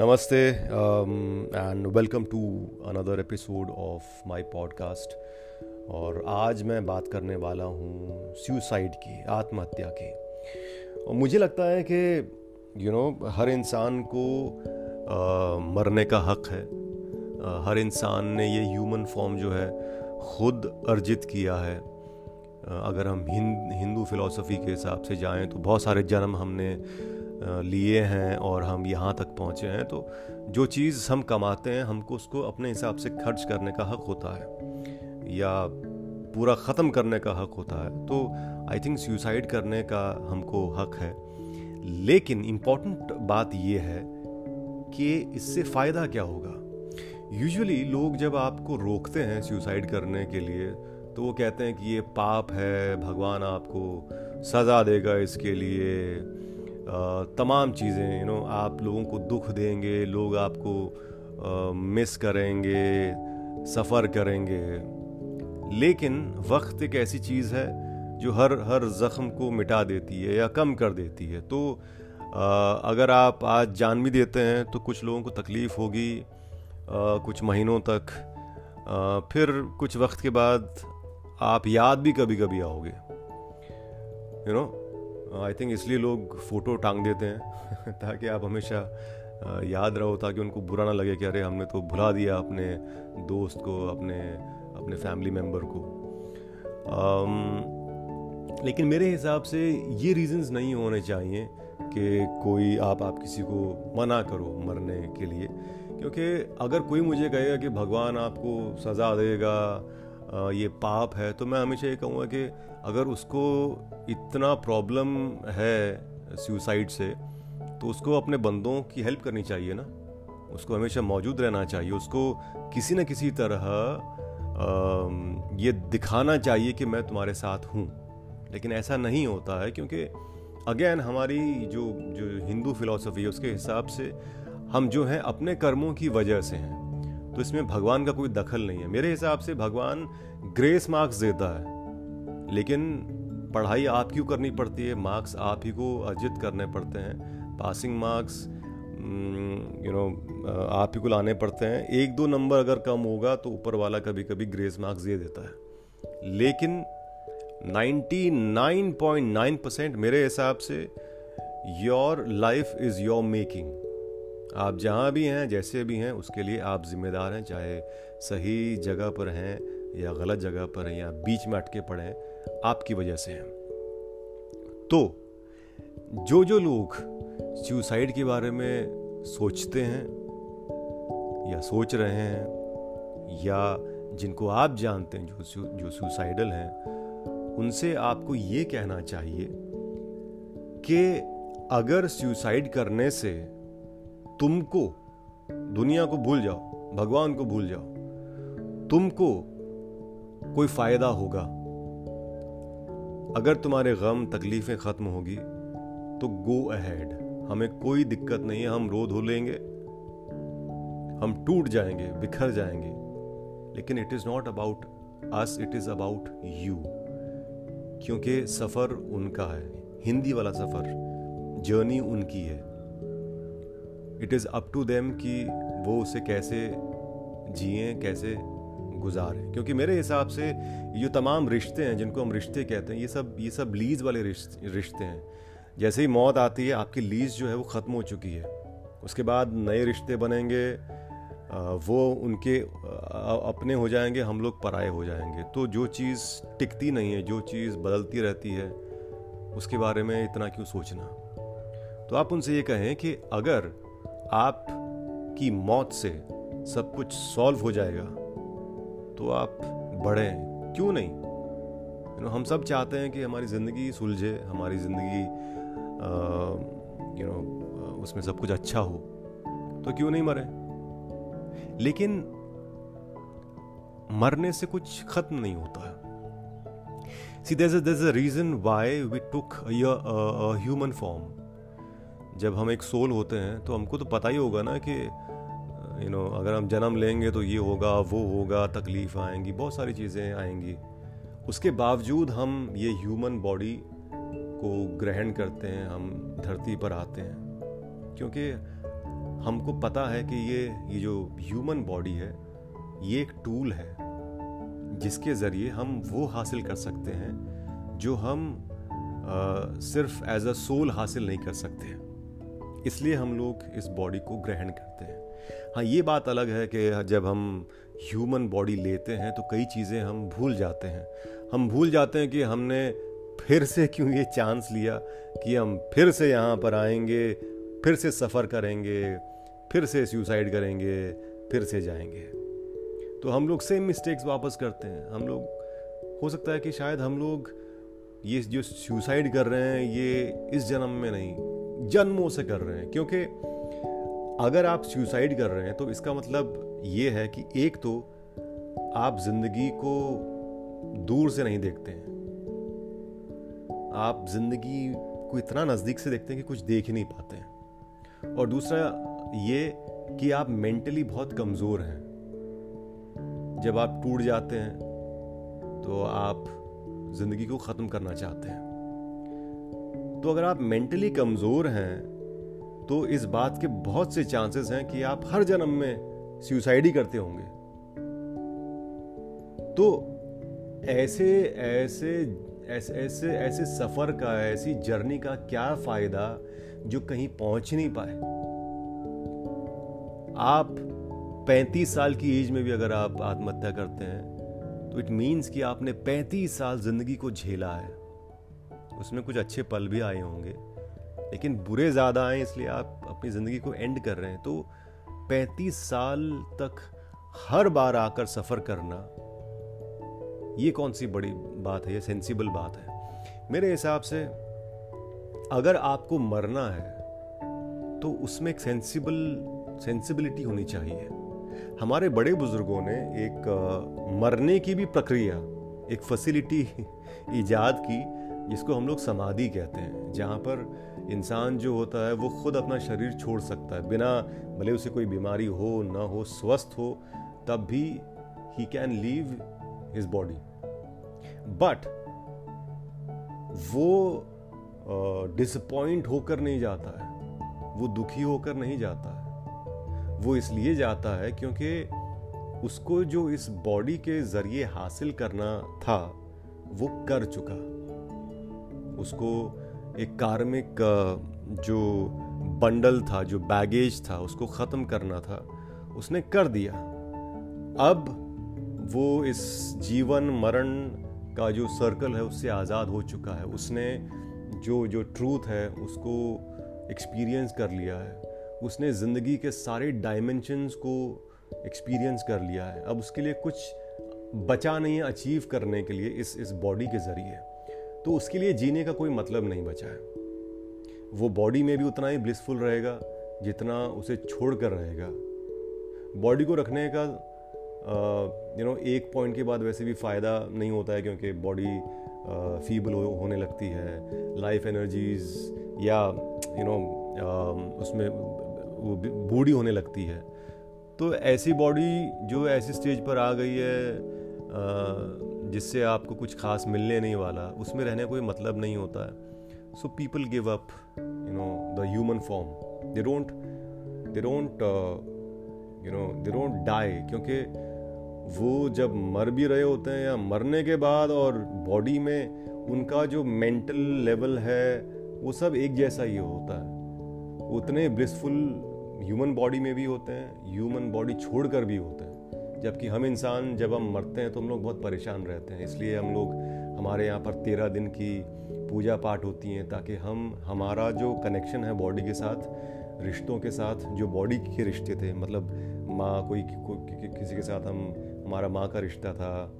नमस्ते and welcome to another episode of my podcast और आज मैं बात करने वाला हूँ सुसाइड की आत्महत्या की। और मुझे लगता है कि यू नो हर इंसान को uh, मरने का हक है। Uh, हर इंसान ने ये ह्यूमन फॉर्म जो है खुद अर्जित किया है। Uh, अगर हम हिंद हिंदू फिलॉसफी के हिसाब से जाएँ तो बहुत सारे जन्म हमने लिए हैं और हम यहाँ तक पहुँचे हैं तो जो चीज़ हम कमाते हैं, हमको उसको अपने हिसाब से खर्च करने का हक होता है, या पूरा ख़त्म करने का हक होता है तो आई थिंक सुसाइड करने का हमको हक है। लेकिन इंपॉर्टेंट बात यह है कि इससे फ़ायदा क्या होगा? यूजुअली लोग जब आपको रोकते हैं सुसाइड करने के लिए तो वो कहते हैं कि ये पाप है, भगवान आपको सज़ा देगा इसके लिए। तमाम चीज़ें यू नो आप लोगों को दुख देंगे लोग आपको मिस करेंगे सफ़र करेंगे। लेकिन वक्त एक ऐसी चीज़ है जो हर हर ज़ख्म को मिटा देती है या कम कर देती है। तो आ, अगर आप आज जान भी देते हैं तो कुछ लोगों को तकलीफ़ होगी आ, कुछ महीनों तक। आ, फिर कुछ वक्त के बाद आप याद भी कभी कभी आओगे। यू नो आई थिंक इसलिए लोग फ़ोटो टांग देते हैं ताकि आप हमेशा याद रहो ताकि उनको बुरा ना लगे कि अरे हमने तो भुला दिया अपने दोस्त को अपने अपने फैमिली मेंबर को। Um, लेकिन मेरे हिसाब से ये रीजंस नहीं होने चाहिए कि कोई आप आप किसी को मना करो मरने के लिए। क्योंकि अगर कोई मुझे कहेगा कि भगवान आपको सज़ा देगा ये पाप है तो मैं हमेशा ये कहूँगा कि अगर उसको इतना प्रॉब्लम है सुसाइड से तो उसको अपने बंदों की हेल्प करनी चाहिए ना। उसको हमेशा मौजूद रहना चाहिए। उसको किसी न किसी तरह ये दिखाना चाहिए कि मैं तुम्हारे साथ हूँ। लेकिन ऐसा नहीं होता है, क्योंकि अगेन हमारी जो जो हिंदू फिलॉसफी है, उसके हिसाब से हम जो हैं, अपने कर्मों की वजह से हैं। तो इसमें भगवान का कोई दखल नहीं है। मेरे हिसाब से भगवान ग्रेस मार्क्स देता है। लेकिन पढ़ाई आप क्यों करनी पड़ती है? मार्क्स आप ही को अर्जित करने पड़ते हैं। पासिंग मार्क्स यू नो आप ही को लाने पड़ते हैं। एक दो नंबर अगर कम होगा तो ऊपर वाला कभी कभी ग्रेस मार्क्स दे देता है। लेकिन 99.9 परसेंट मेरे हिसाब से your life is your making आप जहाँ भी हैं, जैसे भी हैं, उसके लिए आप जिम्मेदार हैं, चाहे सही जगह पर हैं या गलत जगह पर हैं या बीच में अटके पड़े हैं। आपकी वजह से हैं। तो जो जो लोग सुसाइड के बारे में सोचते हैं, या सोच रहे हैं, या जिनको आप जानते हैं, जो जो सुसाइडल हैं, उनसे आपको ये कहना चाहिए कि अगर सुसाइड करने से तुमको दुनिया को भूल जाओ, भगवान को भूल जाओ, तुमको कोई फ़ायदा होगा। अगर तुम्हारे गम तकलीफें खत्म होगी तो गो अहेड हमें कोई दिक्कत नहीं है, हम रो धो लेंगे। हम टूट जाएँगे, बिखर जाएँगे। लेकिन it is not about us it is about you क्योंकि सफ़र उनका है, हिंदी वाला सफ़र जर्नी उनकी है। It is up to them कि वो उसे कैसे जिए, कैसे गुजारें क्योंकि मेरे हिसाब से ये तमाम रिश्ते हैं, जिनको हम रिश्ते कहते हैं, ये सब ये सब लीज वाले रिश्ते हैं। जैसे ही मौत आती है, आपकी लीज जो है वो ख़त्म हो चुकी है। उसके बाद नए रिश्ते बनेंगे वो उनके अपने हो जाएँगे, हम लोग पराए हो जाएँगे। तो जो चीज़ टिकती नहीं है, जो चीज़ बदलती रहती है, उसके बारे में इतना क्यों सोचना? तो आप उनसे ये कहें कि अगर आप की मौत से सब कुछ सॉल्व हो जाएगा तो आप बढ़ें क्यों नहीं? यू नो हम सब चाहते हैं कि हमारी ज़िंदगी सुलझे, हमारी ज़िंदगी यू नो उसमें सब कुछ अच्छा हो। तो क्यों नहीं मरे? लेकिन मरने से कुछ खत्म नहीं होता है। See there there a reason why we took human form जब हम एक सोल होते हैं तो हमको तो पता ही होगा ना कि यू नो अगर हम जन्म लेंगे तो ये होगा वो होगा तकलीफ़ आएँगी बहुत सारी चीज़ें आएँगी। उसके बावजूद हम ये ह्यूमन बॉडी को ग्रहण करते हैं हम धरती पर आते हैं। क्योंकि हमको पता है कि ये ये जो ह्यूमन बॉडी है ये एक टूल है जिसके ज़रिए हम वो हासिल कर सकते हैं जो हम आ, सिर्फ़ एज अ सोल हासिल नहीं कर सकते। इसलिए हम लोग इस बॉडी को ग्रहण करते हैं। हाँ ये बात अलग है कि जब हम ह्यूमन बॉडी लेते हैं तो कई चीज़ें हम भूल जाते हैं। हम भूल जाते हैं कि हमने फिर से क्यों ये चांस लिया कि हम फिर से यहाँ पर आएँगे, फिर से सफ़र करेंगे, फिर से सुसाइड करेंगे, फिर से जाएँगे। तो हम लोग सेम मिस्टेक्स वापस करते हैं। हम लोग, हो सकता है कि शायद हम लोग ये जो सुसाइड कर रहे हैं, ये इस जन्म में नहीं, जन्मों से कर रहे हैं। क्योंकि अगर आप सुसाइड कर रहे हैं तो इसका मतलब ये है कि एक तो आप ज़िंदगी को दूर से नहीं देखते हैं। आप ज़िंदगी को इतना नज़दीक से देखते हैं कि कुछ देख ही नहीं पाते हैं। और दूसरा ये कि आप मेंटली बहुत कमज़ोर हैं। जब आप टूट जाते हैं तो आप ज़िंदगी को ख़त्म करना चाहते हैं। तो अगर आप मेंटली कमज़ोर हैं तो इस बात के बहुत से चांसेस हैं कि आप हर जन्म में सुसाइड ही करते होंगे। तो ऐसे ऐसे ऐसे ऐसे ऐसे सफ़र का, ऐसी जर्नी का क्या फ़ायदा जो कहीं पहुँच नहीं पाए? आप 35 साल की एज में भी अगर आप आत्महत्या करते हैं तो इट मीन्स कि आपने 35 साल ज़िंदगी को झेला है। उसमें कुछ अच्छे पल भी आए होंगे। लेकिन बुरे ज़्यादा आए इसलिए आप अपनी ज़िंदगी को एंड कर रहे हैं। तो 35 साल तक हर बार आकर सफ़र करना, ये कौन सी बड़ी बात है, ये सेंसिबल बात है? मेरे हिसाब से अगर आपको मरना है तो उसमें एक सेंसिबल सेंसिबिलिटी होनी चाहिए। हमारे बड़े बुज़ुर्गों ने एक मरने की भी प्रक्रिया, एक फैसिलिटी ईजाद की, जिसको हम लोग समाधि कहते हैं, जहाँ पर इंसान जो होता है वो खुद अपना शरीर छोड़ सकता है। बिना भले उसे कोई बीमारी हो ना हो स्वस्थ हो तब भी he can leave his body but वो डिसपॉइंट uh, होकर नहीं जाता है। वो दुखी होकर नहीं जाता है। वो इसलिए जाता है क्योंकि उसको जो इस बॉडी के ज़रिए हासिल करना था वो कर चुका। उसको एक कार्मिक जो बंडल था, जो बैगेज था, उसको ख़त्म करना था, उसने कर दिया। अब वो इस जीवन मरण का जो सर्कल है, उससे आज़ाद हो चुका है। उसने जो जो ट्रूथ है, उसको एक्सपीरियंस कर लिया है। उसने ज़िंदगी के सारे डायमेंशंस को एक्सपीरियंस कर लिया है। अब उसके लिए कुछ बचा नहीं है अचीव करने के लिए इस इस बॉडी के ज़रिए। तो उसके लिए जीने का कोई मतलब नहीं बचा है। वो बॉडी में भी उतना ही ब्लिसफुल रहेगा जितना उसे छोड़ कर रहेगा। बॉडी को रखने का यू नो एक पॉइंट के बाद वैसे भी फ़ायदा नहीं होता है क्योंकि बॉडी फीबल हो, होने लगती है। लाइफ एनर्जीज या यू नो उसमें वो बूढ़ी होने लगती है। तो ऐसी बॉडी जो ऐसी स्टेज पर आ गई है जिससे आपको कुछ खास मिलने नहीं वाला, उसमें रहने कोई मतलब नहीं होता है। So people give up you know the human form they don't they don't you know they don't die क्योंकि वो जब मर भी रहे होते हैं या मरने के बाद और बॉडी में उनका जो मेंटल लेवल है, वो सब एक जैसा ही होता है। उतने ब्लिसफुल ह्यूमन बॉडी में भी होते हैं ह्यूमन बॉडी छोड़कर भी होते हैं। जबकि हम इंसान जब हम मरते हैं तो हम लोग बहुत परेशान रहते हैं। इसलिए हम लोग हमारे यहाँ पर तेरह दिन की पूजा पाठ होती हैं ताकि हम हमारा जो कनेक्शन है बॉडी के साथ रिश्तों के साथ जो बॉडी के रिश्ते थे मतलब माँ कोई को, कि, किसी के साथ हम हमारा माँ का रिश्ता था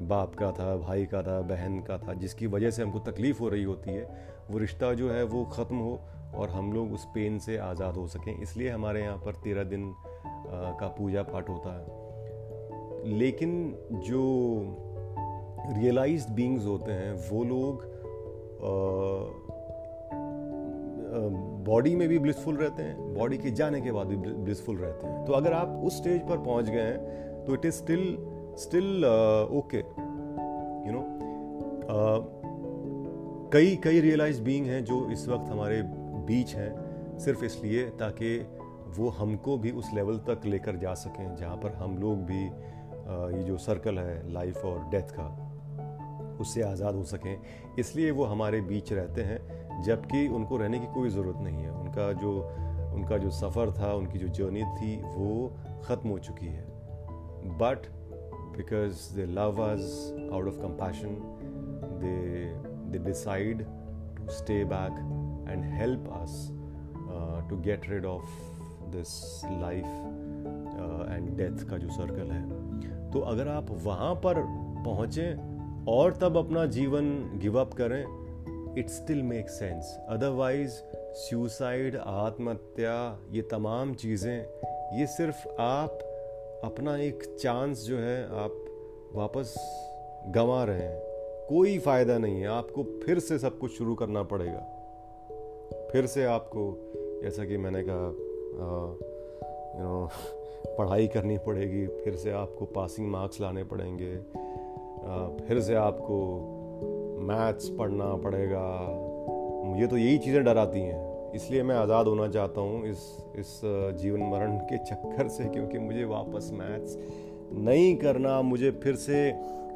बाप का था भाई का था बहन का था जिसकी वजह से हमको तकलीफ़ हो रही होती है वो रिश्ता जो है वो ख़त्म हो और हम लोग उस पेन से आज़ाद हो सकें। इसलिए हमारे यहाँ पर तेरह दिन का पूजा पाठ होता है। लेकिन जो रियलाइज्ड बींग्स होते हैं, वो लोग बॉडी में भी ब्लिसफुल रहते हैं बॉडी के जाने के बाद भी ब्लिसफुल रहते हैं। तो अगर आप उस स्टेज पर पहुँच गए हैं तो it is still still okay you know कई कई रियलाइज़ बीइंग हैं जो इस वक्त हमारे बीच हैं, सिर्फ़ इसलिए ताकि वो हमको भी उस लेवल तक लेकर जा सकें, जहाँ पर हम लोग भी ये जो सर्कल है लाइफ और डेथ का, उससे आज़ाद हो सकें। इसलिए वो हमारे बीच रहते हैं, जबकि उनको रहने की कोई ज़रूरत नहीं है। उनका जो उनका जो सफ़र था, उनकी जो जर्नी थी, वो ख़त्म हो चुकी है। But because they love us out of compassion they they decide to stay back and help us to get rid of this life and death का जो सर्कल है। तो अगर आप वहाँ पर पहुँचें और तब अपना जीवन गिव अप करें it still make sense otherwise suicide आत्महत्या, ये तमाम चीज़ें, ये सिर्फ़ आप अपना एक चांस जो है, आप वापस गंवा रहे हैं। कोई फ़ायदा नहीं है, आपको फिर से सब कुछ शुरू करना पड़ेगा। फिर से आपको, जैसा कि मैंने कहा यू नो पढ़ाई करनी पड़ेगी, फिर से आपको पासिंग मार्क्स लाने पड़ेंगे फिर से आपको मैथ्स पढ़ना पड़ेगा। मुझे तो यही चीज़ें डराती हैं। इसलिए मैं आज़ाद होना चाहता हूँ इस इस जीवन मरण के चक्कर से, क्योंकि मुझे वापस मैथ्स नहीं करना, मुझे फिर से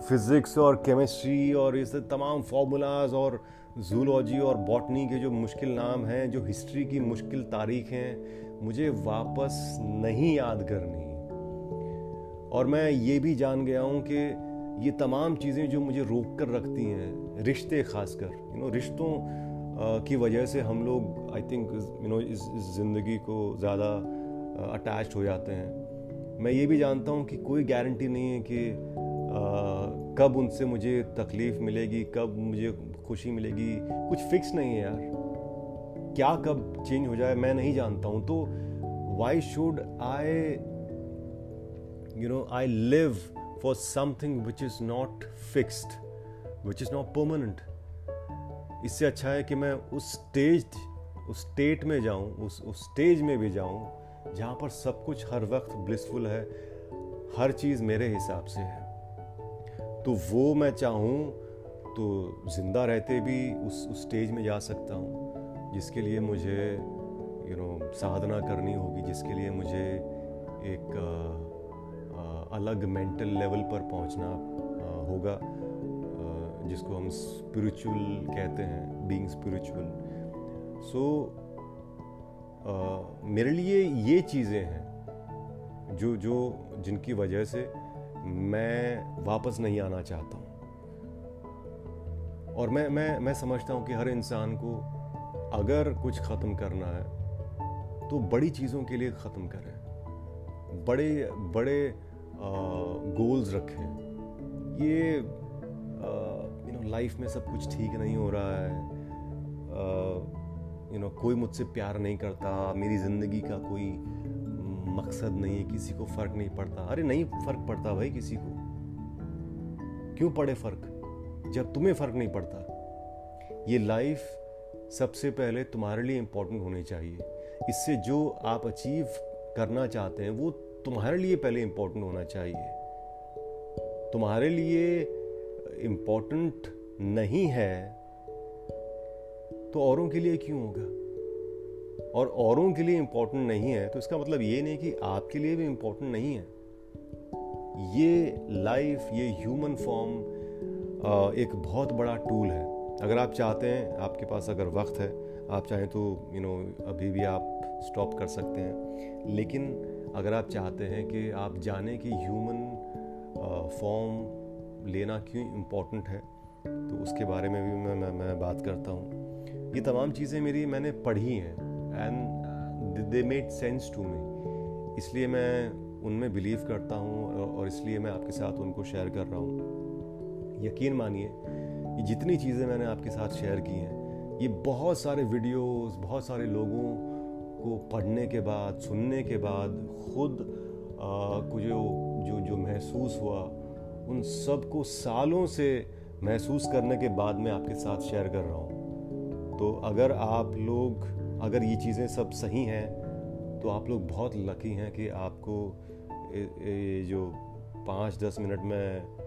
फिज़िक्स और केमिस्ट्री और इस तमाम फार्मूलाज और जूलॉजी और बॉटनी के जो मुश्किल नाम हैं, जो हिस्ट्री की मुश्किल तारीख हैं मुझे वापस नहीं याद करनी। और मैं ये भी जान गया हूँ कि ये तमाम चीज़ें जो मुझे रोक कर रखती हैं रिश्ते खासकर यू नो रिश्तों की वजह से हम लोग आई थिंक यू नो इस, इस ज़िंदगी को ज़्यादा अटैच हो जाते हैं। मैं ये भी जानता हूँ कि कोई गारंटी नहीं है कि आ, कब उनसे मुझे तकलीफ़ मिलेगी कब मुझे खुशी मिलेगी। कुछ फिक्स नहीं है यार। क्या कब चेंज हो जाए मैं नहीं जानता हूँ। तो why should I you know I live for something which is not fixed, which is not permanent. इससे अच्छा है कि मैं उस स्टेज उस स्टेट में जाऊँ उस उस स्टेज में भी जाऊँ जहाँ पर सब कुछ हर वक्त ब्लिसफुल है हर चीज़ मेरे हिसाब से है। तो वो मैं चाहूँ तो ज़िंदा रहते भी उस उस स्टेज में जा सकता हूँ। जिसके लिए मुझे यू you नो know, साधना करनी होगी जिसके लिए मुझे एक अलग मेंटल लेवल पर पहुँचना होगा जिसको हम स्पिरिचुअल कहते हैं बीइंग स्पिरिचुअल सो मेरे लिए ये चीज़ें हैं जो जो जिनकी वजह से मैं वापस नहीं आना चाहता हूँ। और मैं मैं मैं समझता हूँ कि हर इंसान को अगर कुछ ख़त्म करना है तो बड़ी चीज़ों के लिए ख़त्म करें। बड़े बड़े गोल्स रखें। ये यू नो लाइफ में सब कुछ ठीक नहीं हो रहा है। यू नो कोई मुझसे प्यार नहीं करता, मेरी ज़िंदगी का कोई मकसद नहीं है, किसी को फ़र्क नहीं पड़ता। अरे नहीं फ़र्क पड़ता भाई किसी को। क्यों पड़े फ़र्क? जब तुम्हें फ़र्क नहीं पड़ता। ये लाइफ सबसे पहले तुम्हारे लिए इम्पोर्टेंट होनी चाहिए। इससे जो आप अचीव करना चाहते हैं, वो तुम्हारे लिए पहले इंपॉर्टेंट होना चाहिए। तुम्हारे लिए इंपॉर्टेंट नहीं है तो औरों के लिए क्यों होगा? और औरों के लिए इंपॉर्टेंट नहीं है तो इसका मतलब ये नहीं कि आपके लिए भी इंपॉर्टेंट नहीं है। ये लाइफ ये ह्यूमन फॉर्म एक बहुत बड़ा टूल है। अगर आप चाहते हैं आपके पास अगर वक्त है आप चाहें तो यू नो अभी भी आप स्टॉप कर सकते हैं। लेकिन अगर आप चाहते हैं कि आप जाने कि ह्यूमन फॉर्म लेना क्यों इम्पोर्टेंट है तो उसके बारे में भी मैं मैं, मैं बात करता हूँ। ये तमाम चीज़ें मेरी मैंने पढ़ी हैं and they made sense to me इसलिए मैं उनमें बिलीव करता हूँ और इसलिए मैं आपके साथ उनको शेयर कर रहा हूँ। यकीन मानिए ये जितनी चीज़ें मैंने आपके साथ शेयर की हैं, ये बहुत सारे वीडियोस बहुत सारे लोगों को पढ़ने के बाद, सुनने के बाद, खुद को जो जो जो महसूस हुआ, उन सबको सालों से महसूस करने के बाद मैं आपके साथ शेयर कर रहा हूँ। तो अगर आप लोग, अगर ये चीज़ें सब सही हैं तो आप लोग बहुत लकी हैं कि आपको ये जो पाँच दस मिनट में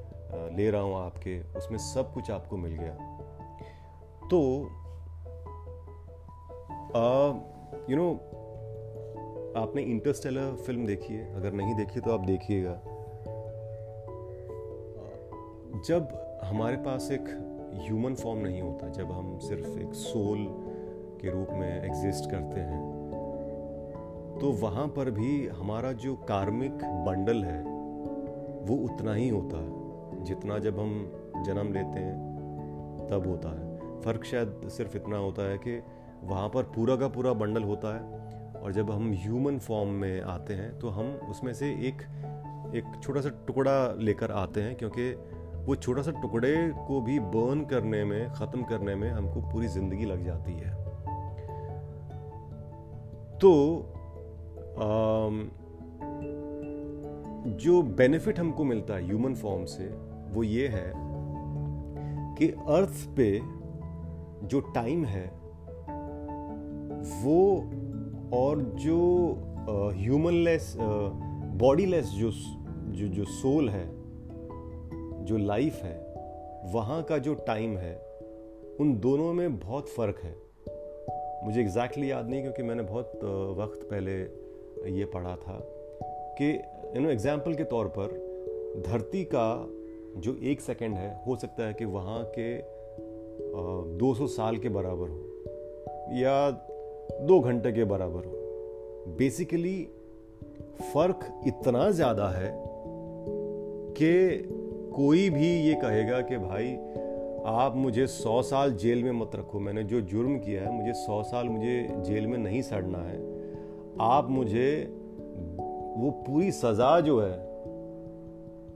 ले रहा हूँ आपके, उसमें सब कुछ आपको मिल गया। तो यू नो आपने इंटरस्टेलर फ़िल्म देखी है? अगर नहीं देखी तो आप देखिएगा। जब हमारे पास एक ह्यूमन फॉर्म नहीं होता, जब हम सिर्फ़ एक सोल के रूप में एग्जिस्ट करते हैं तो वहाँ पर भी हमारा जो कार्मिक बंडल है, वो उतना ही होता है। जितना जब हम जन्म लेते हैं तब होता है। फ़र्क शायद सिर्फ़ इतना होता है कि वहाँ पर पूरा का पूरा बंडल होता है और जब हम ह्यूमन फॉर्म में आते हैं तो हम उसमें से एक एक छोटा सा टुकड़ा लेकर आते हैं क्योंकि वो छोटा सा टुकड़े को भी बर्न करने में ख़त्म करने में हमको पूरी ज़िंदगी लग जाती है। तो आ, जो बेनिफिट हमको मिलता है ह्यूमन फॉर्म से वो ये है कि अर्थ पे जो टाइम है, वो और जो ह्यूमनलेस बॉडीलेस जो जो जो सोल है, जो लाइफ है, वहाँ का जो टाइम है, उन दोनों में बहुत फ़र्क है। मुझे एग्जैक्टली exactly याद नहीं क्योंकि मैंने बहुत वक्त पहले ये पढ़ा था कि यू नो एग्ज़ाम्पल के तौर पर धरती का जो एक सेकंड है, हो सकता है कि वहाँ के दो सौ साल के बराबर हो, या दो घंटे के बराबर हो। बेसिकली फ़र्क इतना ज़्यादा है कि कोई भी ये कहेगा कि भाई, आप मुझे सौ साल जेल में मत रखो। मैंने जो जुर्म किया है, मुझे सौ साल मुझे जेल में नहीं सड़ना है। आप मुझे वो पूरी सज़ा जो है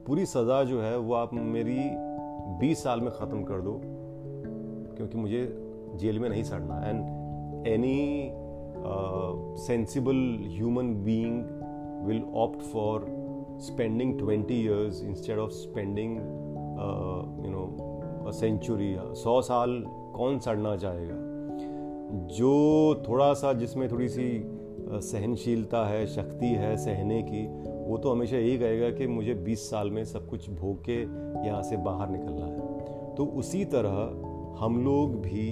पूरी सज़ा जो है, वो आप मेरी बीस साल में ख़त्म कर दो, क्योंकि मुझे जेल में नहीं सड़ना। And any sensible human being will opt for spending 20 years instead of spending you know century सौ साल कौन सड़ना चाहेगा? जो थोड़ा सा जिसमें थोड़ी सी सहनशीलता है, शक्ति है सहने की वो तो हमेशा यही कहेगा कि मुझे 20 साल में सब कुछ भोग के यहाँ से बाहर निकलना है। तो उसी तरह हम लोग भी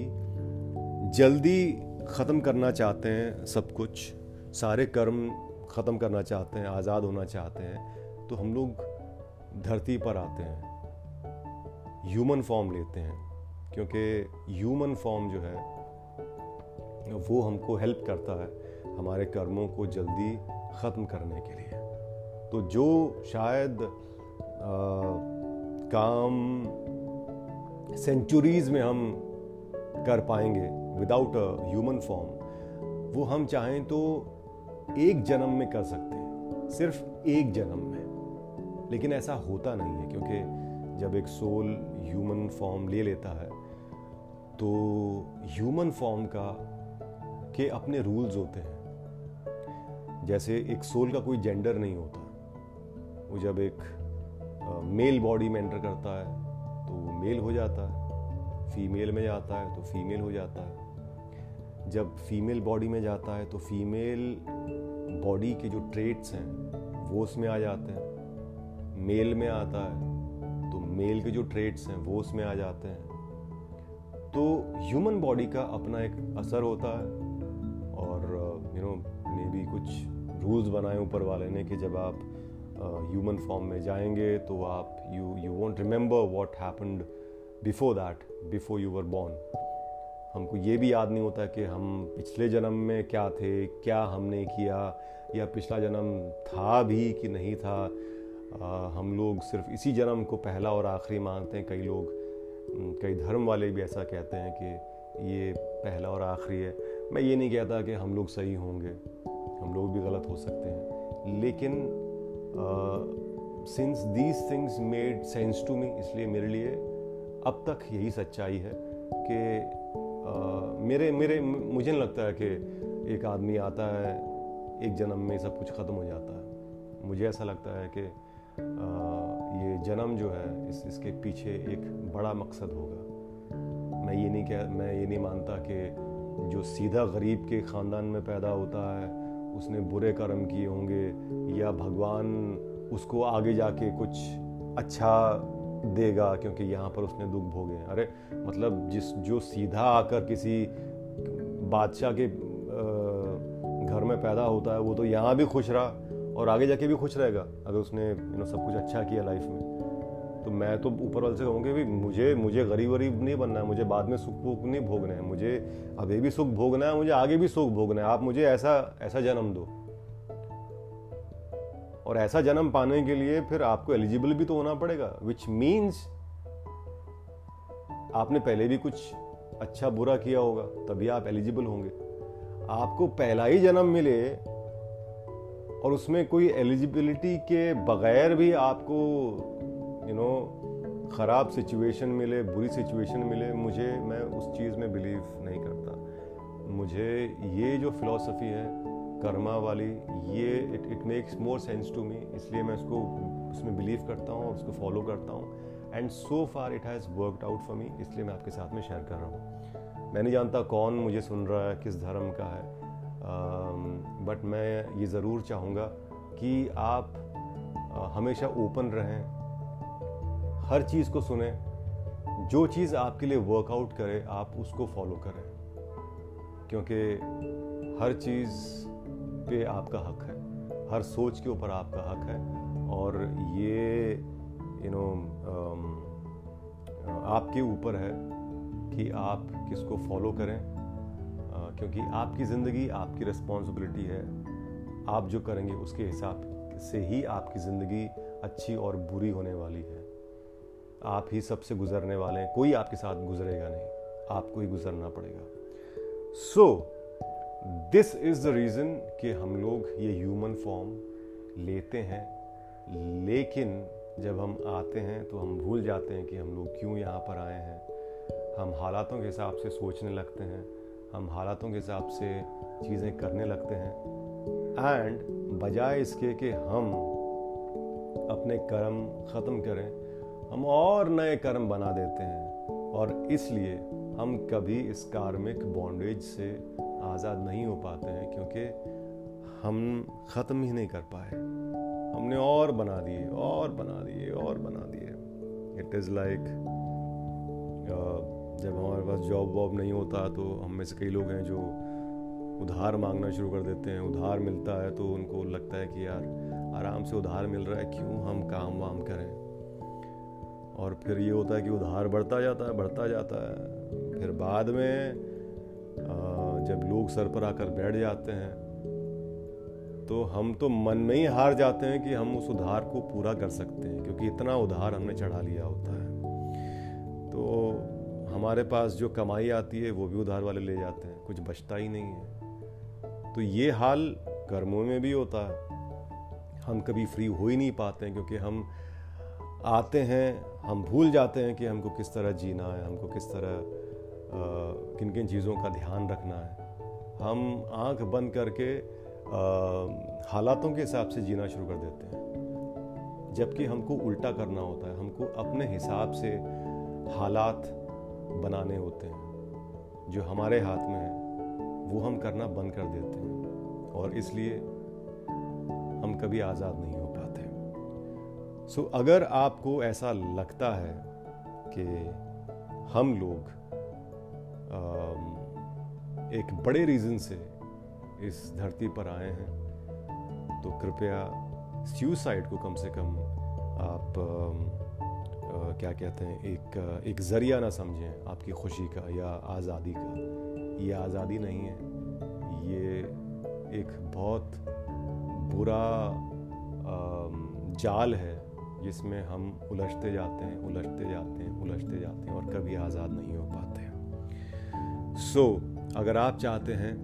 जल्दी ख़त्म करना चाहते हैं सब कुछ, सारे कर्म ख़त्म करना चाहते हैं, आज़ाद होना चाहते हैं तो हम लोग धरती पर आते हैं ह्यूमन फॉर्म लेते हैं, क्योंकि ह्यूमन फॉर्म जो है, वो हमको हेल्प करता है हमारे कर्मों को जल्दी ख़त्म करने के लिए। तो जो शायद आ, काम सेंचुरीज में हम कर पाएँगे विदाउट अ ह्यूमन फॉर्म वो हम चाहें तो एक जन्म में कर सकते हैं। सिर्फ़ एक जन्म में। लेकिन ऐसा होता नहीं है क्योंकि जब एक सोल ह्यूमन फॉर्म ले लेता है तो ह्यूमन फॉर्म का के अपने रूल्स होते हैं। जैसे एक सोल का कोई जेंडर नहीं होता। वो जब एक मेल बॉडी में एंटर करता है तो वो मेल हो जाता है। फीमेल में जाता है तो फीमेल हो जाता है। जब फीमेल बॉडी में जाता है तो फीमेल बॉडी के जो ट्रेट्स हैं, वो उसमें आ जाते हैं। मेल में आता है तो मेल के जो ट्रेट्स हैं, वो उसमें आ जाते हैं। तो ह्यूमन बॉडी का अपना एक असर होता है और यू नो मे बी कुछ रूल्स बनाए ऊपर वाले ने कि जब आप ह्यूमन फॉर्म में जाएँगे तो आप you you won't remember what happened before that before you were born हमको ये भी याद नहीं होता कि हम पिछले जन्म में क्या थे क्या हमने किया या पिछला जन्म था भी कि नहीं था। आ, हम लोग सिर्फ़ इसी जन्म को पहला और आखिरी मानते हैं। कई लोग कई धर्म वाले भी ऐसा कहते हैं कि ये पहला और आखिरी है। मैं ये नहीं कहता कि हम लोग सही होंगे हम लोग भी गलत हो सकते हैं। लेकिन since these things made sense to me इसलिए मेरे लिए अब तक यही सच्चाई है कि मेरे मेरे, मुझे नहीं लगता है कि एक आदमी आता है, एक जन्म में सब कुछ ख़त्म हो जाता है। मुझे ऐसा लगता है कि ये जन्म जो है, इस, इसके पीछे एक बड़ा मकसद होगा। मैं ये नहीं कह, मैं ये नहीं मानता कि जो सीधा गरीब के ख़ानदान में पैदा होता है उसने बुरे कर्म किए होंगे, या भगवान उसको आगे जाके कुछ अच्छा देगा क्योंकि यहाँ पर उसने दुख भोगे अरे मतलब जिस, जो सीधा आकर किसी बादशाह के घर में पैदा होता है, वो तो यहाँ भी खुश रहा और आगे जाके भी खुश रहेगा, अगर उसने यू नो सब कुछ अच्छा किया लाइफ में। तो मैं तो ऊपर वाले से कहूँगी भी मुझे मुझे गरीब गरीब नहीं बनना है, मुझे बाद में सुख भोग नहीं भोगना है, मुझे अभी भी सुख भोगना है, मुझे आगे भी सुख भोगना है। आप मुझे ऐसा ऐसा जन्म दो। और ऐसा जन्म पाने के लिए फिर आपको एलिजिबल भी तो होना पड़ेगा विच मीन्स आपने पहले भी कुछ अच्छा बुरा किया होगा, तभी आप एलिजिबल होंगे। आपको पहला ही जन्म मिले और उसमें कोई एलिजिबिलिटी के बगैर भी आपको यू नो ख़राब सिचुएशन मिले बुरी सिचुएशन मिले मुझे मैं उस चीज़ में बिलीव नहीं करता। मुझे ये जो फिलॉसफी है कर्मा वाली ये it it makes more sense to me इसलिए मैं उसको उसमें बिलीव करता हूँ और उसको फॉलो करता हूँ। And so far it has worked out for me इसलिए मैं आपके साथ में शेयर कर रहा हूँ। मैं नहीं जानता कौन मुझे सुन रहा है किस धर्म का है बट um, मैं ये ज़रूर चाहूँगा कि आप हमेशा ओपन रहें हर चीज़ को सुने जो चीज़ आपके लिए वर्कआउट करे आप उसको फॉलो करें। क्योंकि हर चीज़ पे आपका हक है हर सोच के ऊपर आपका हक है। और ये यू नो um, आपके ऊपर है कि आप किसको फॉलो करें। क्योंकि आपकी ज़िंदगी आपकी रिस्पॉन्सिबिलिटी है। आप जो करेंगे उसके हिसाब से ही आपकी ज़िंदगी अच्छी और बुरी होने वाली है। आप ही सबसे गुजरने वाले हैं। कोई आपके साथ गुजरेगा नहीं। आपको ही गुजरना पड़ेगा। So this is the reason कि हम लोग ये ह्यूमन फॉर्म लेते हैं। लेकिन जब हम आते हैं तो हम भूल जाते हैं कि हम लोग क्यों यहाँ पर आए हैं। हम हालातों के हिसाब से सोचने लगते हैं। हम हालातों के हिसाब से चीज़ें करने लगते हैं। एंड बजाय इसके कि हम अपने कर्म ख़त्म करें हम और नए कर्म बना देते हैं और इसलिए हम कभी इस कार्मिक बॉन्डेज से आज़ाद नहीं हो पाते हैं, क्योंकि हम ख़त्म ही नहीं कर पाए। हमने और बना दिए, और बना दिए, और बना दिए। इट इज़ लाइक जब हमारे पास जॉब वॉब नहीं होता तो हम में से कई लोग हैं जो उधार मांगना शुरू कर देते हैं, उधार मिलता है तो उनको लगता है कि यार आराम से उधार मिल रहा है, क्यों हम काम वाम करें? और फिर ये होता है कि उधार बढ़ता जाता है, बढ़ता जाता है। फिर बाद में जब लोग सर पर आकर बैठ जाते हैं तो हम तो मन में ही हार जाते हैं कि हम उस उधार को पूरा कर सकते हैं, क्योंकि इतना उधार हमने चढ़ा लिया होता है। तो हमारे पास जो कमाई आती है, वो भी उधार वाले ले जाते हैं, कुछ बचता ही नहीं है। तो ये हाल गर्मों में भी होता है। हम कभी फ्री हो ही नहीं पाते हैं, क्योंकि हम आते हैं, हम भूल जाते हैं कि हमको किस तरह जीना है, हमको किस तरह किन किन चीज़ों का ध्यान रखना है। हम आँख बंद करके हालातों के हिसाब से जीना शुरू कर देते हैं। जबकि हमको उल्टा करना होता है, हमको अपने हिसाब से हालात बनाने होते हैं। जो हमारे हाथ में है, वो हम करना बंद कर देते हैं। और इसलिए हम कभी आज़ाद नहीं हो सो so, अगर आपको ऐसा लगता है कि हम लोग एक बड़े रीज़न से इस धरती पर आए हैं तो कृपया सुसाइड को कम से कम आप आ, क्या कहते हैं एक एक ज़रिया ना समझें आपकी खुशी का या आज़ादी का। ये आज़ादी नहीं है। ये एक बहुत बुरा आ, जाल है जिसमें हम उलझते जाते हैं उलझते जाते हैं उलझते जाते हैं और कभी आज़ाद नहीं हो पाते सो so, अगर आप चाहते हैं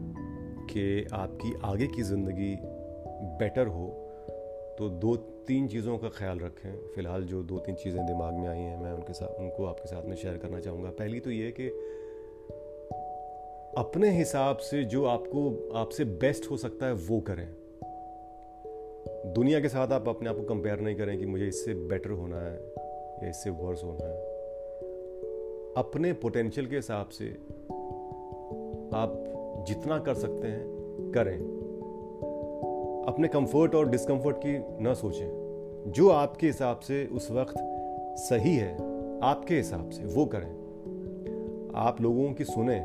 कि आपकी आगे की ज़िंदगी बेटर हो तो दो तीन चीज़ों का ख्याल रखें। फ़िलहाल जो दो तीन चीज़ें दिमाग में आई हैं मैं उनके साथ उनको आपके साथ में शेयर करना चाहूँगा। पहली तो ये कि अपने हिसाब से जो आपको आपसे बेस्ट हो सकता है वो करें। दुनिया के साथ आप अपने आप को कंपेयर नहीं करें कि मुझे इससे बेटर होना है या इससे वर्स होना है। अपने पोटेंशियल के हिसाब से आप जितना कर सकते हैं, करें। अपने कंफर्ट और डिस्कंफर्ट की न सोचें। जो आपके हिसाब से उस वक्त सही है, आपके हिसाब से वो करें। आप लोगों की सुने,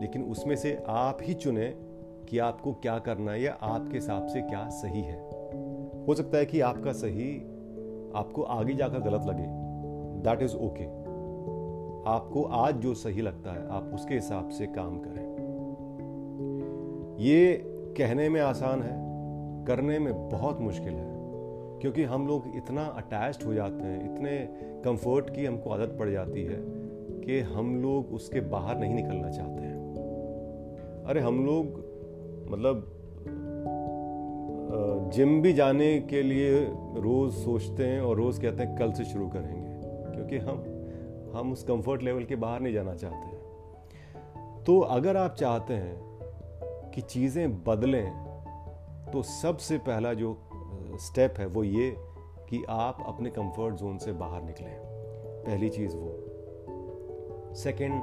लेकिन उसमें से आप ही चुने कि आपको क्या करना है या आपके हिसाब से क्या सही है। हो सकता है कि आपका सही आपको आगे जाकर गलत लगे। दैट इज़ ओके आपको आज जो सही लगता है, आप उसके हिसाब से काम करें। ये कहने में आसान है, करने में बहुत मुश्किल है, क्योंकि हम लोग इतना अटैच्ड हो जाते हैं, इतने कंफर्ट की हमको आदत पड़ जाती है कि हम लोग उसके बाहर नहीं निकलना चाहते हैं। अरे, हम लोग मतलब जिम भी जाने के लिए रोज़ सोचते हैं और रोज़ कहते हैं, कल से शुरू करेंगे। क्योंकि हम हम उस कंफर्ट लेवल के बाहर नहीं जाना चाहते तो अगर आप चाहते हैं कि चीज़ें बदलें तो सबसे पहला जो स्टेप है वो ये कि आप अपने कंफर्ट जोन से बाहर निकलें। पहली चीज़ वो। सेकंड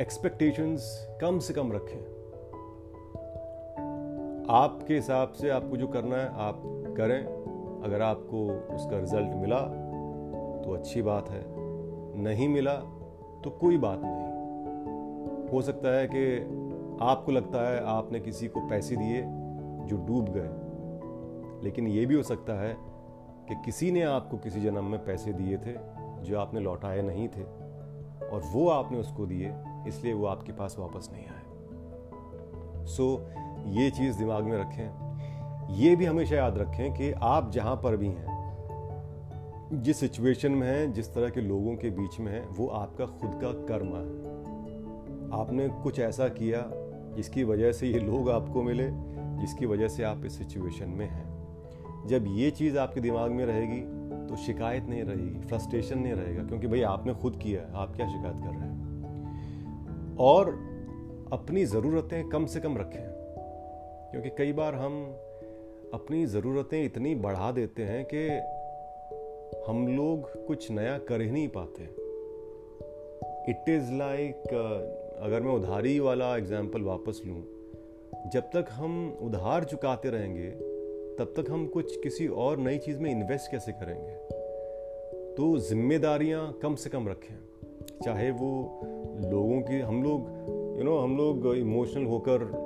एक्सपेक्टेशंस कम से कम रखें। आपके हिसाब से आपको जो करना है आप करें। अगर आपको उसका रिज़ल्ट मिला तो अच्छी बात है। नहीं मिला तो कोई बात नहीं। हो सकता है कि आपको लगता है आपने किसी को पैसे दिए जो डूब गए। लेकिन ये भी हो सकता है कि किसी ने आपको किसी जन्म में पैसे दिए थे जो आपने लौटाए नहीं थे और वो आपने उसको दिए इसलिए वो आपके पास वापस नहीं आए। सो so, ये चीज़ दिमाग में रखें। ये भी हमेशा याद रखें कि आप जहाँ पर भी हैं, जिस सिचुएशन में हैं, जिस तरह के लोगों के बीच में हैं, वो आपका खुद का कर्म है। आपने कुछ ऐसा किया जिसकी वजह से ये लोग आपको मिले, जिसकी वजह से आप इस सिचुएशन में हैं। जब ये चीज़ आपके दिमाग में रहेगी तो शिकायत नहीं रहेगी फ्रस्ट्रेशन नहीं रहेगा, क्योंकि भाई आपने खुद किया है, आप क्या शिकायत कर रहे हैं? और अपनी ज़रूरतें कम से कम रखें। क्योंकि कई बार हम अपनी ज़रूरतें इतनी बढ़ा देते हैं कि हम लोग कुछ नया कर ही नहीं पाते। इट इज़ लाइक अगर मैं उधारी वाला एग्ज़ाम्पल वापस लूँ जब तक हम उधार चुकाते रहेंगे तब तक हम कुछ किसी और नई चीज़ में इन्वेस्ट कैसे करेंगे? तो जिम्मेदारियाँ कम से कम रखें। चाहे वो लोगों की हम लोग यू you नो know, हम लोग इमोशनल होकर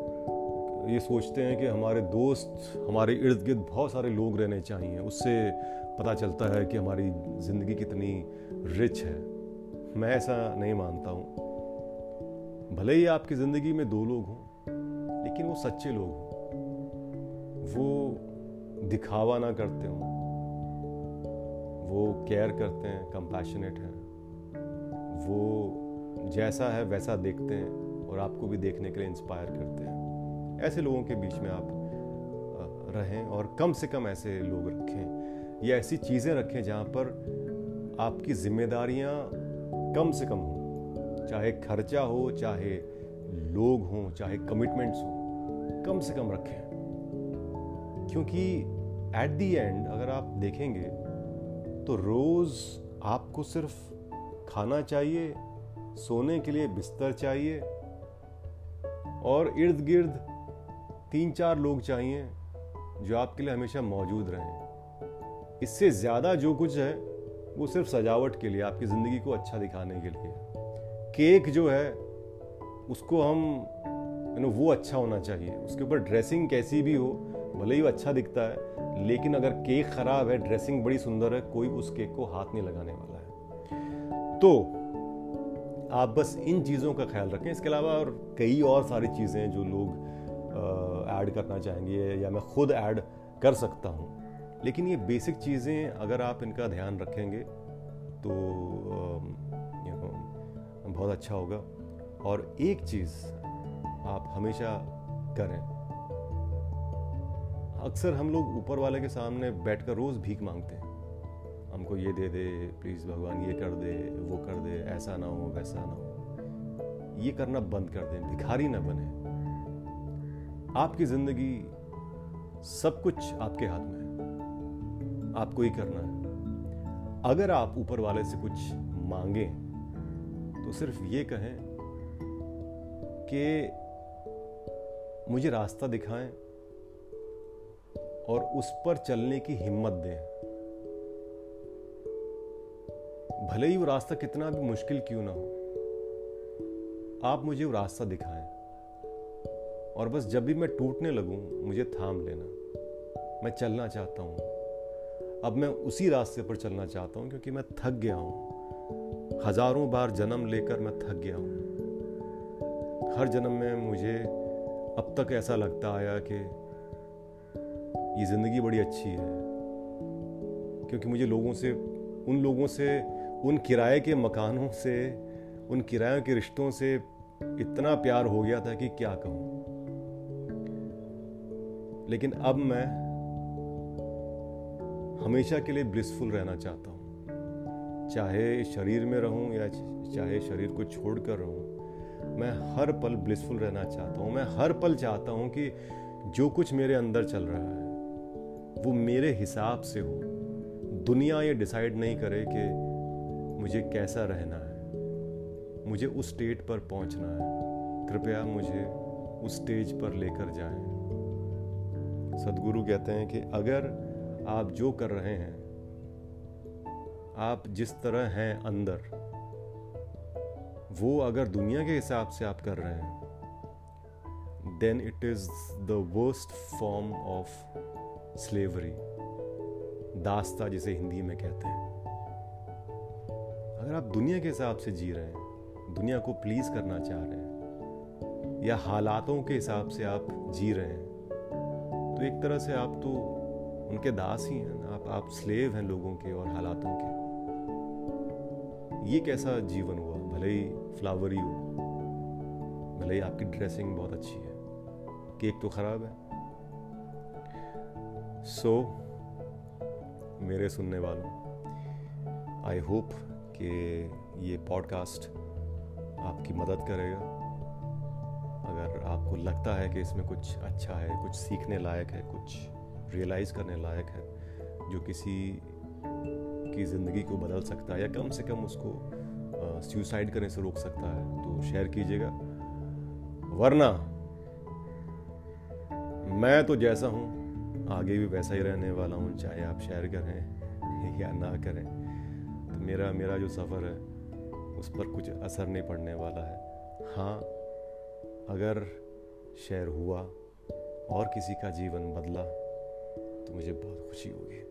ये सोचते हैं कि हमारे दोस्त, हमारे इर्द गिर्द बहुत सारे लोग रहने चाहिए। उससे पता चलता है कि हमारी ज़िंदगी कितनी रिच है। मैं ऐसा नहीं मानता हूँ। भले ही आपकी ज़िंदगी में दो लोग हों, लेकिन वो सच्चे लोग हों। वो दिखावा ना करते हों। वो केयर करते हैं कंपैशनेट हैं। वो जैसा है, वैसा देखते हैं और आपको भी देखने के लिए इंस्पायर करते हैं। ऐसे लोगों के बीच में आप रहें और कम से कम ऐसे लोग रखें या ऐसी चीज़ें रखें जहाँ पर आपकी जिम्मेदारियाँ कम से कम हो। चाहे खर्चा हो, चाहे लोग हों, चाहे कमिटमेंट्स हो, कम से कम रखें। क्योंकि एट दी एंड अगर आप देखेंगे तो रोज़ आपको सिर्फ़ खाना चाहिए, सोने के लिए बिस्तर चाहिए और इर्द गिर्द तीन चार लोग चाहिए जो आपके लिए हमेशा मौजूद रहें। इससे ज़्यादा जो कुछ है, वो सिर्फ़ सजावट के लिए, आपकी ज़िंदगी को अच्छा दिखाने के लिए। केक जो है, उसको हम यू नो वो अच्छा होना चाहिए। उसके ऊपर ड्रेसिंग कैसी भी हो, भले ही वो अच्छा दिखता है, लेकिन अगर केक ख़राब है, ड्रेसिंग बड़ी सुंदर है, कोई उस केक को हाथ नहीं लगाने वाला है। तो आप बस इन चीज़ों का ख्याल रखें। इसके अलावा और कई और सारी चीज़ें जो लोग ऐड करना चाहेंगे या मैं खुद ऐड कर सकता हूँ। लेकिन ये बेसिक चीज़ें अगर आप इनका ध्यान रखेंगे तो बहुत अच्छा होगा। और एक चीज़ आप हमेशा करें। अक्सर हम लोग ऊपर वाले के सामने बैठकर रोज़ भीख मांगते हैं। हमको ये दे दे प्लीज़ भगवान ये कर दे, वो कर दे, ऐसा ना हो, वैसा ना हो। ये करना बंद कर दें, भिखारी ना बने। आपकी ज़िंदगी सब कुछ आपके हाथ में है। आपको ही करना है। अगर आप ऊपर वाले से कुछ मांगे तो सिर्फ़ ये कहें कि मुझे रास्ता दिखाएँ और उस पर चलने की हिम्मत दें। भले ही वो रास्ता कितना भी मुश्किल क्यों ना हो, आप मुझे वो रास्ता दिखाएँ। और बस जब भी मैं टूटने लगूं, मुझे थाम लेना। मैं चलना चाहता हूँ। अब मैं उसी रास्ते पर चलना चाहता हूँ, क्योंकि मैं थक गया हूँ। हज़ारों बार जन्म लेकर मैं थक गया हूँ। हर जन्म में मुझे अब तक ऐसा लगता आया कि ये ज़िंदगी बड़ी अच्छी है। क्योंकि मुझे लोगों से, उन लोगों से, उन किराए के मकानों से, उन किरायों के रिश्तों से इतना प्यार हो गया था कि क्या कहूँ। लेकिन अब मैं हमेशा के लिए ब्लिसफुल रहना चाहता हूँ। चाहे शरीर में रहूँ या चाहे शरीर को छोड़ कर रहूँ, मैं हर पल ब्लिसफुल रहना चाहता हूँ। मैं हर पल चाहता हूँ कि जो कुछ मेरे अंदर चल रहा है, वो मेरे हिसाब से हो। दुनिया ये डिसाइड नहीं करे कि मुझे कैसा रहना है। मुझे उस स्टेट पर पहुँचना है। कृपया मुझे उस स्टेज पर लेकर जाएँ। सदगुरु कहते हैं कि अगर आप जो कर रहे हैं, आप जिस तरह हैं अंदर, वो अगर दुनिया के हिसाब से आप कर रहे हैं then it is the worst form of slavery दास्ता जिसे हिंदी में कहते हैं। अगर आप दुनिया के हिसाब से जी रहे हैं, दुनिया को प्लीज़ करना चाह रहे हैं, या हालातों के हिसाब से आप जी रहे हैं तो एक तरह से आप तो उनके दास ही हैं आप आप स्लेव हैं लोगों के और हालातों के। ये कैसा जीवन हुआ? भले ही फ्लावरी हो भले ही आपकी ड्रेसिंग बहुत अच्छी है केक तो खराब है। सो so, मेरे सुनने वालों आई होप कि ये पॉडकास्ट आपकी मदद करेगा। अगर आपको लगता है कि इसमें कुछ अच्छा है, कुछ सीखने लायक है, कुछ रियलाइज़ करने लायक है, जो किसी की ज़िंदगी को बदल सकता है या कम से कम उसको सुसाइड करने से रोक सकता है तो शेयर कीजिएगा। वरना, मैं तो जैसा हूँ, आगे भी वैसा ही रहने वाला हूँ, चाहे आप शेयर करें या ना करें। तो मेरा मेरा जो सफ़र है, उस पर कुछ असर नहीं पड़ने वाला है। हाँ अगर शेयर हुआ और किसी का जीवन बदला तो मुझे बहुत खुशी होगी।